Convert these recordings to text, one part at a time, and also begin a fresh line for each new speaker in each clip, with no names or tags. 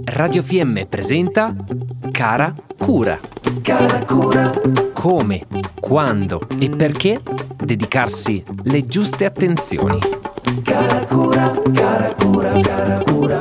Radio FM presenta Cara Cura. Cara Cura. Come, quando e perché dedicarsi le giuste attenzioni. Cara Cura, cara Cura, cara Cura.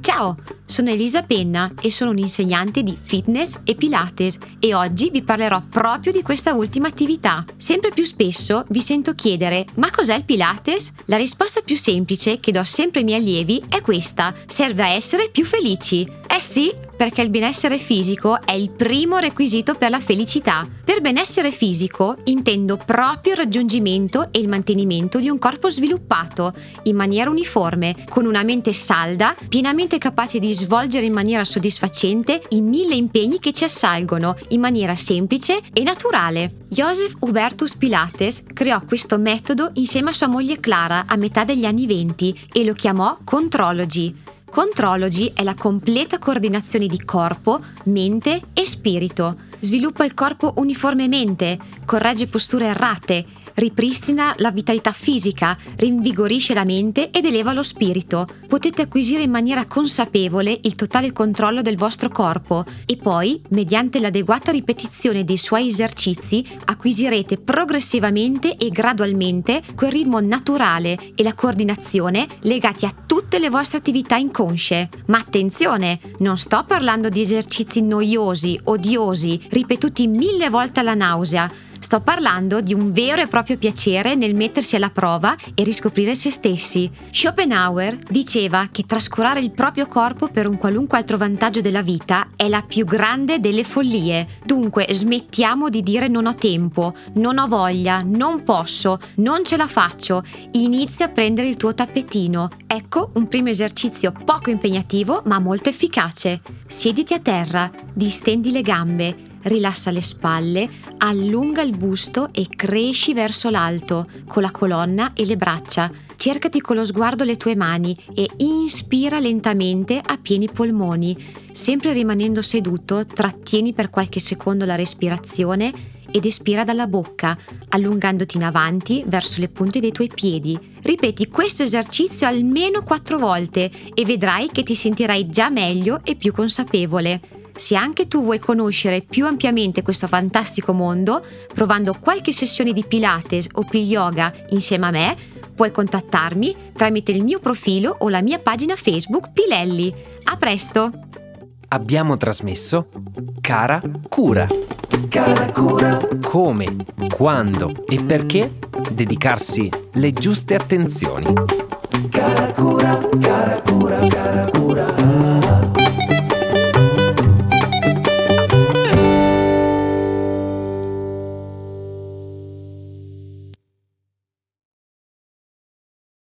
Ciao, sono Elisa Penna e sono un'insegnante di fitness e pilates e oggi vi parlerò proprio di questa ultima attività. Sempre più spesso vi sento chiedere ma cos'è il pilates? La risposta più semplice che do sempre ai miei allievi è questa, serve a essere più felici. Eh sì, perché il benessere fisico è il primo requisito per la felicità. Per benessere fisico intendo proprio il raggiungimento e il mantenimento di un corpo sviluppato, in maniera uniforme, con una mente salda, pienamente capace di svolgere in maniera soddisfacente i mille impegni che ci assalgono, in maniera semplice e naturale. Joseph Hubertus Pilates creò questo metodo insieme a sua moglie Clara a metà degli anni 20 e lo chiamò Contrology. Contrology è la completa coordinazione di corpo, mente e spirito. Sviluppa il corpo uniformemente, corregge posture errate, ripristina la vitalità fisica, rinvigorisce la mente ed eleva lo spirito. Potete acquisire in maniera consapevole il totale controllo del vostro corpo e poi, mediante l'adeguata ripetizione dei suoi esercizi, acquisirete progressivamente e gradualmente quel ritmo naturale e la coordinazione legati a tutte le vostre attività inconsce. Ma attenzione, non sto parlando di esercizi noiosi, odiosi, ripetuti mille volte alla nausea Sto parlando di un vero e proprio piacere nel mettersi alla prova e riscoprire se stessi. Schopenhauer diceva che trascurare il proprio corpo per un qualunque altro vantaggio della vita è la più grande delle follie. Dunque smettiamo di dire non ho tempo, non ho voglia, non posso, non ce la faccio. Inizia a prendere il tuo tappetino. Ecco un primo esercizio poco impegnativo ma molto efficace. Siediti a terra, distendi le gambe rilassa le spalle, allunga il busto e cresci verso l'alto con la colonna e le braccia. Cercati con lo sguardo le tue mani e inspira lentamente a pieni polmoni. Sempre rimanendo seduto, trattieni per qualche secondo la respirazione ed espira dalla bocca, allungandoti in avanti verso le punte dei tuoi piedi. Ripeti questo esercizio almeno quattro volte e vedrai che ti sentirai già meglio e più consapevole. Se anche tu vuoi conoscere più ampiamente questo fantastico mondo, provando qualche sessione di Pilates o Pil Yoga insieme a me, puoi contattarmi tramite il mio profilo o la mia pagina Facebook Pilelli. A presto!
Abbiamo trasmesso Cara Cura. Cara Cura. Come, quando e perché dedicarsi le giuste attenzioni. Cara Cura, cara Cura, cara.